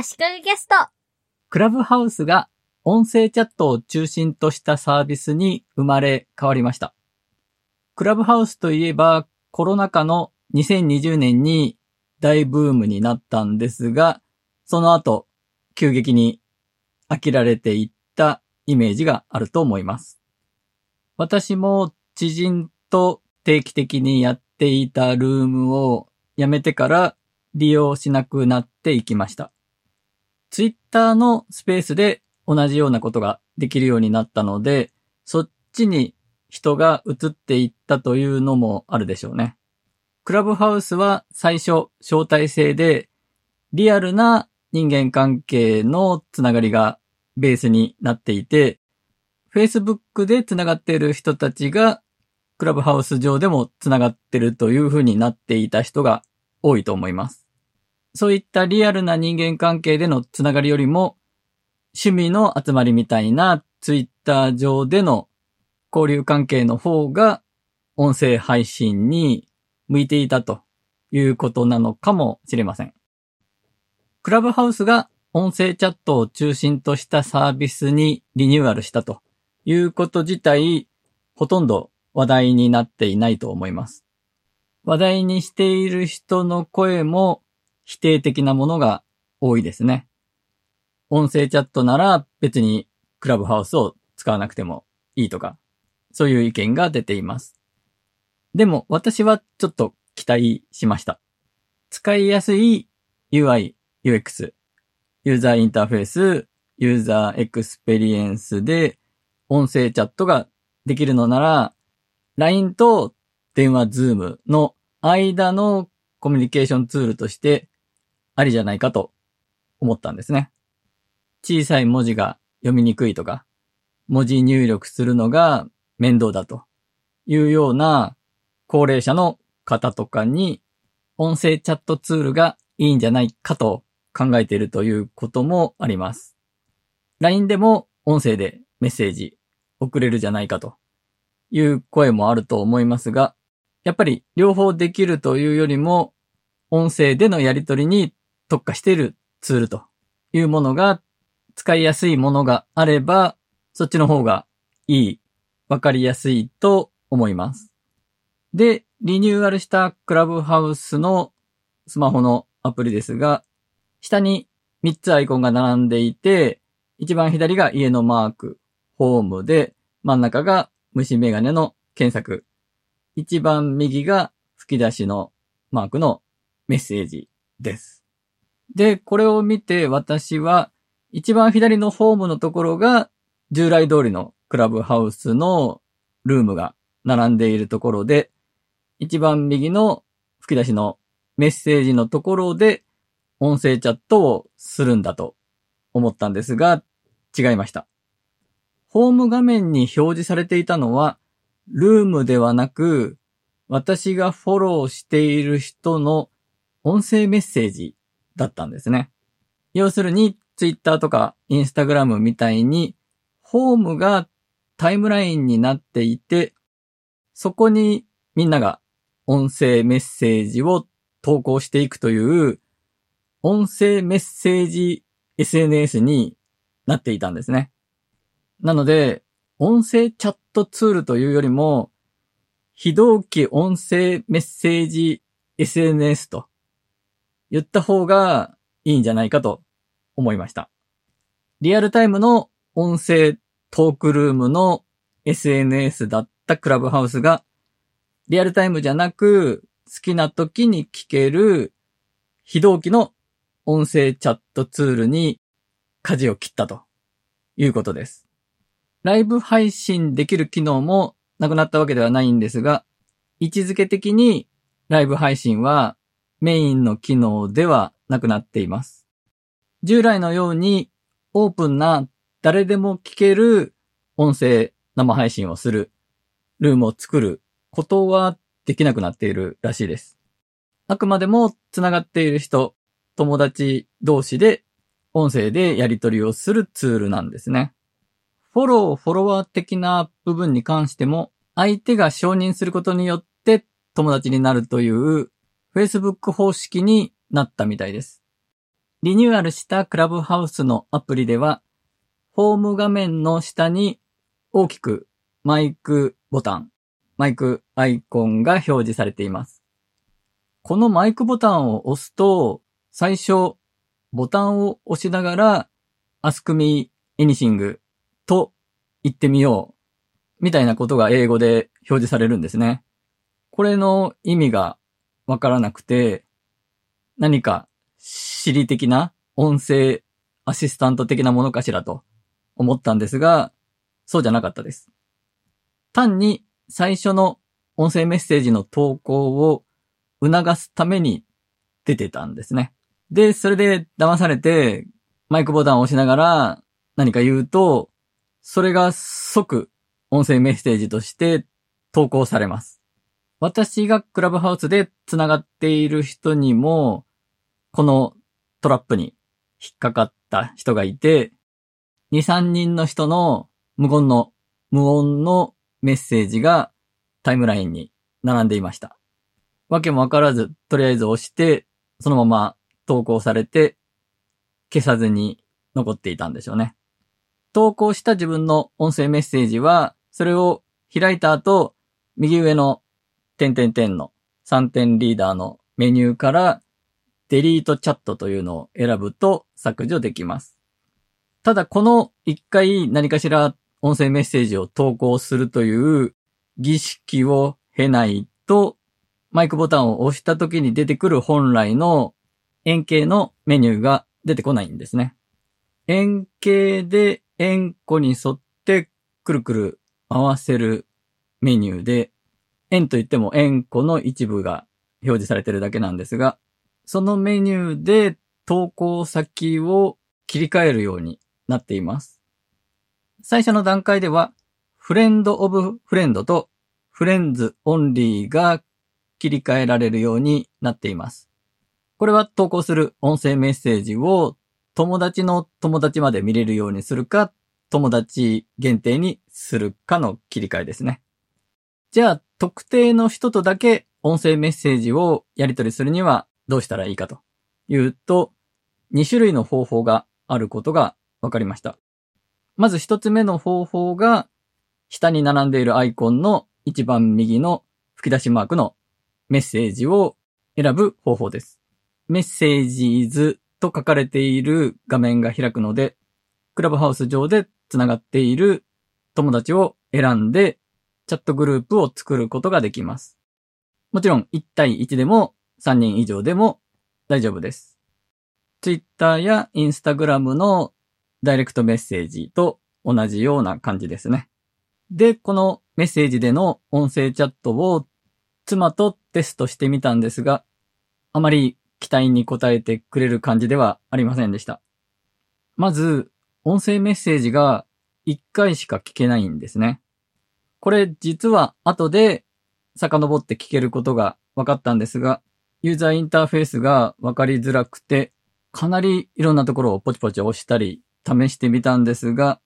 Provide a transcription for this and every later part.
足利ゲスト。クラブハウスが音声チャットを中心としたサービスに生まれ変わりました。クラブハウスといえばコロナ禍の2020年に大ブームになったんですが、その後急激に飽きられていったイメージがあると思います。私も知人と定期的にやっていたルームをやめてから利用しなくなっていきました。ツイッターのスペースで同じようなことができるようになったので、そっちに人が移っていったというのもあるでしょうね。クラブハウスは最初招待制でリアルな人間関係のつながりがベースになっていて、Facebook でつながっている人たちがクラブハウス上でもつながってるという風になっていた人が多いと思います。そういったリアルな人間関係でのつながりよりも、趣味の集まりみたいなツイッター上での交流関係の方が音声配信に向いていたということなのかもしれません。クラブハウスが音声チャットを中心としたサービスにリニューアルしたということ自体、ほとんど話題になっていないと思います。話題にしている人の声も否定的なものが多いですね。音声チャットなら別にクラブハウスを使わなくてもいいとか、そういう意見が出ています。でも私はちょっと期待しました。使いやすい UI、UX、ユーザーインターフェース、ユーザーエクスペリエンスで音声チャットができるのなら、LINE と電話ズームの間のコミュニケーションツールとしてありじゃないかと思ったんですね。小さい文字が読みにくいとか、文字入力するのが面倒だというような高齢者の方とかに音声チャットツールがいいんじゃないかと考えているということもあります。LINE でも音声でメッセージ送れるじゃないかという声もあると思いますが、やっぱり両方できるというよりも音声でのやり取りに特化しているツールというものが使いやすいものがあれば、そっちの方がいい、わかりやすいと思います。で、リニューアルしたクラブハウスのスマホのアプリですが、下に3つアイコンが並んでいて、一番左が家のマーク、ホームで、真ん中が虫眼鏡の検索。一番右が吹き出しのマークのメッセージです。で、これを見て私は一番左のホームのところが従来通りのクラブハウスのルームが並んでいるところで、一番右の吹き出しのメッセージのところで音声チャットをするんだと思ったんですが、違いました。ホーム画面に表示されていたのは、ルームではなく、私がフォローしている人の音声メッセージだったんですね。要するに、ツイッターとかインスタグラムみたいに、ホームがタイムラインになっていて、そこにみんなが音声メッセージを投稿していくという、音声メッセージ SNS になっていたんですね。なので、音声チャットツールというよりも、非同期音声メッセージ SNS と言った方がいいんじゃないかと思いました。リアルタイムの音声トークルームの SNS だったクラブハウスが、リアルタイムじゃなく、好きな時に聞ける非同期の音声チャットツールに舵を切ったということです。ライブ配信できる機能もなくなったわけではないんですが、位置づけ的にライブ配信はメインの機能ではなくなっています。従来のようにオープンな誰でも聞ける音声生配信をするルームを作ることはできなくなっているらしいです。あくまでも繋がっている人、友達同士で音声でやり取りをするツールなんですね。フォロー、フォロワー的な部分に関しても、相手が承認することによって友達になるという Facebook 方式になったみたいです。リニューアルしたクラブハウスのアプリでは、ホーム画面の下に大きくマイクボタン、マイクアイコンが表示されています。このマイクボタンを押すと、最初、ボタンを押しながら、Ask me anything と言ってみよう、みたいなことが英語で表示されるんですね。これの意味がわからなくて、何か心理的な音声アシスタント的なものかしらと思ったんですが、そうじゃなかったです。単に最初の音声メッセージの投稿を促すために出てたんですね。で、それで騙されてマイクボタンを押しながら何か言うと、それが即音声メッセージとして投稿されます。私がクラブハウスで繋がっている人にも、このトラップに引っかかった人がいて、2、3人の人の無言の、無音のメッセージがタイムラインに並んでいました。わけもわからず、とりあえず押して、そのまま投稿されて、消さずに残っていたんでしょうね。投稿した自分の音声メッセージは、それを開いた後、右上の点々点の3点リーダーのメニューから、デリートチャットというのを選ぶと削除できます。ただこの一回何かしら音声メッセージを投稿するという儀式を経ないと、マイクボタンを押した時に出てくる本来の円形のメニューが出てこないんですね。円形で円弧に沿ってくるくる回せるメニューで、円といっても円弧の一部が表示されてるだけなんですが、そのメニューで投稿先を切り替えるようになっています。最初の段階では、フレンドオブフレンドとフレンズオンリーが切り替えられるようになっています。これは投稿する音声メッセージを友達の友達まで見れるようにするか、友達限定にするかの切り替えですね。じゃあ、特定の人とだけ音声メッセージをやり取りするにはどうしたらいいかというと、2種類の方法があることが分かりました。まず1つ目の方法が、下に並んでいるアイコンの一番右の吹き出しマークのメッセージを選ぶ方法です。メッセージズと書かれている画面が開くので、クラブハウス上で繋がっている友達を選んで、チャットグループを作ることができます。もちろん1対1でも3人以上でも大丈夫です。Twitter や Instagram のダイレクトメッセージと同じような感じですね。で、このメッセージでの音声チャットを妻とテストしてみたんですが、あまり期待に応えてくれる感じではありませんでした。まず、音声メッセージが1回しか聞けないんですね。これ実は後で遡って聞けることが分かったんですが、ユーザーインターフェースが分かりづらくて、かなりいろんなところをポチポチ押したり試してみたんですが、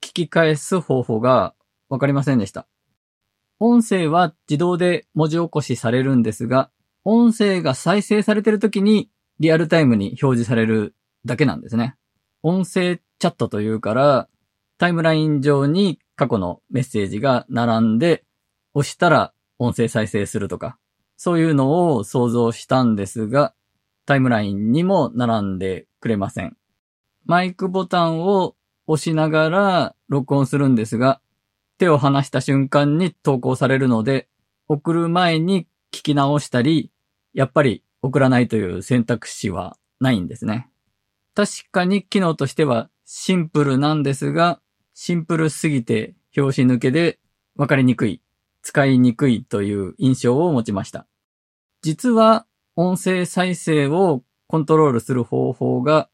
聞き返す方法が分かりませんでした。音声は自動で文字起こしされるんですが、音声が再生されている時にリアルタイムに表示されるだけなんですね。音声チャットというから、タイムライン上に過去のメッセージが並んで、押したら音声再生するとか、そういうのを想像したんですが、タイムラインにも並んでくれません。マイクボタンを押しながら録音するんですが、手を離した瞬間に投稿されるので、送る前に聞き直したり、やっぱり送らないという選択肢はないんですね。確かに機能としてはシンプルなんですが、シンプルすぎて表紙抜けで分かりにくい、使いにくいという印象を持ちました。実は音声再生をコントロールする方法が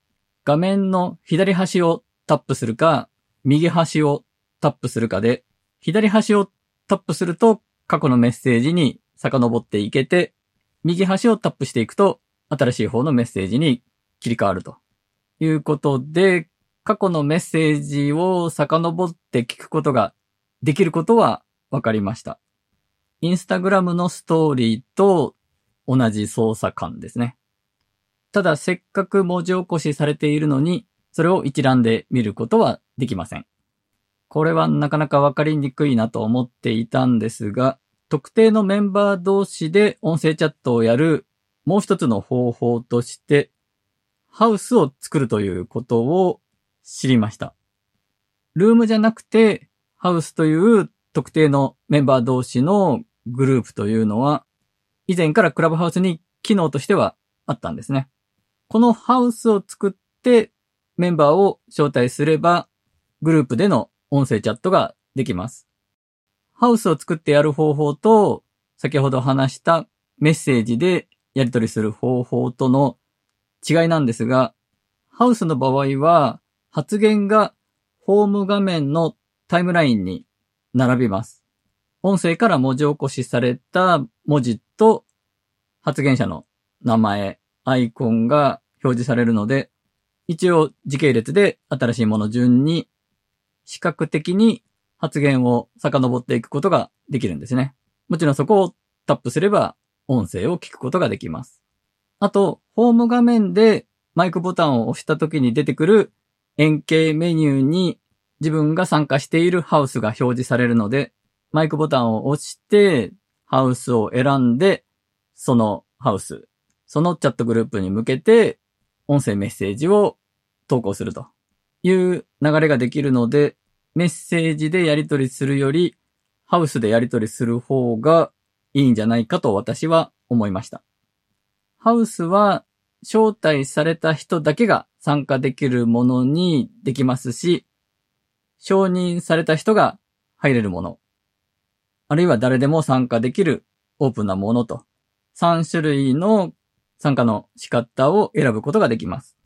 画面の左端をタップするか、右端をタップするかで、左端をタップすると過去のメッセージに遡っていけて、右端をタップしていくと新しい方のメッセージに切り替わるということで、過去のメッセージを遡って聞くことができることは分かりました。インスタグラムのストーリーと同じ操作感ですね。ただせっかく文字起こしされているのに、それを一覧で見ることはできません。これはなかなかわかりにくいなと思っていたんですが、特定のメンバー同士で音声チャットをやるもう一つの方法として、ハウスを作るということを知りました。ルームじゃなくて、ハウスという特定のメンバー同士のグループというのは、以前からクラブハウスに機能としてはあったんですね。このハウスを作ってメンバーを招待すれば、グループでの音声チャットができます。ハウスを作ってやる方法と、先ほど話したメッセージでやり取りする方法との違いなんですが、ハウスの場合は発言がホーム画面のタイムラインに並びます。音声から文字起こしされた文字と発言者の名前、アイコンが表示されるので、一応時系列で新しいもの順に視覚的に発言を遡っていくことができるんですね。もちろんそこをタップすれば音声を聞くことができます。あと、ホーム画面でマイクボタンを押した時に出てくる円形メニューに自分が参加しているハウスが表示されるので、マイクボタンを押してハウスを選んで、そのハウス、そのチャットグループに向けて音声メッセージを投稿するという流れができるので、メッセージでやり取りするより、ハウスでやり取りする方がいいんじゃないかと私は思いました。ハウスは招待された人だけが参加できるものにできますし、承認された人が入れるもの、あるいは誰でも参加できるオープンなものと、3種類の参加の仕方を選ぶことができます。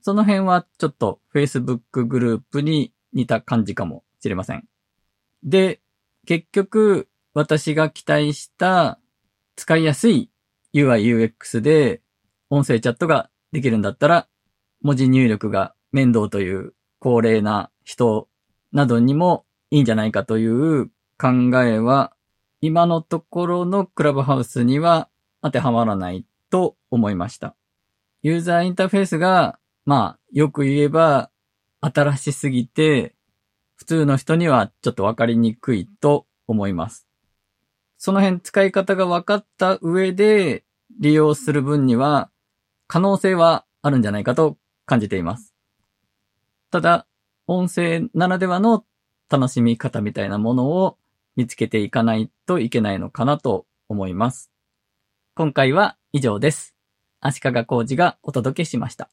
その辺はちょっと Facebook グループに似た感じかもしれません。で、結局私が期待した使いやすい UI UX で音声チャットができるんだったら文字入力が面倒という高齢な人などにもいいんじゃないかという考えは今のところのクラブハウスには当てはまらないと思いました。ユーザーインターフェースが、まあ、よく言えば新しすぎて、普通の人にはちょっとわかりにくいと思います。その辺使い方が分かった上で利用する分には可能性はあるんじゃないかと感じています。ただ、音声ならではの楽しみ方みたいなものを見つけていかないといけないのかなと思います。今回は以上です。足利工事がお届けしました。